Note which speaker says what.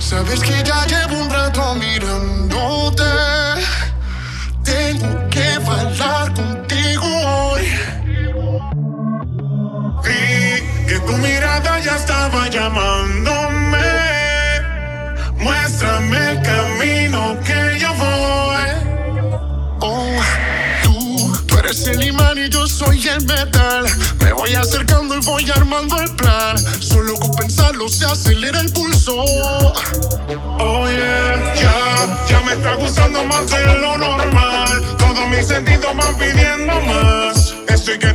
Speaker 1: Sabes que ya llevo un rato mirándote. Tengo que hablar contigo hoy.
Speaker 2: Vi que tu mirada ya estaba llamándome. Muéstrame el camino que yo voy.
Speaker 1: Oh, tú, tú eres el yo soy el metal. Me voy acercando y voy armando el plan. Solo con pensarlo se acelera el pulso.
Speaker 2: Oh yeah, ya, ya me está gustando más de lo normal. Todos mis sentidos van pidiendo más. Esto hay que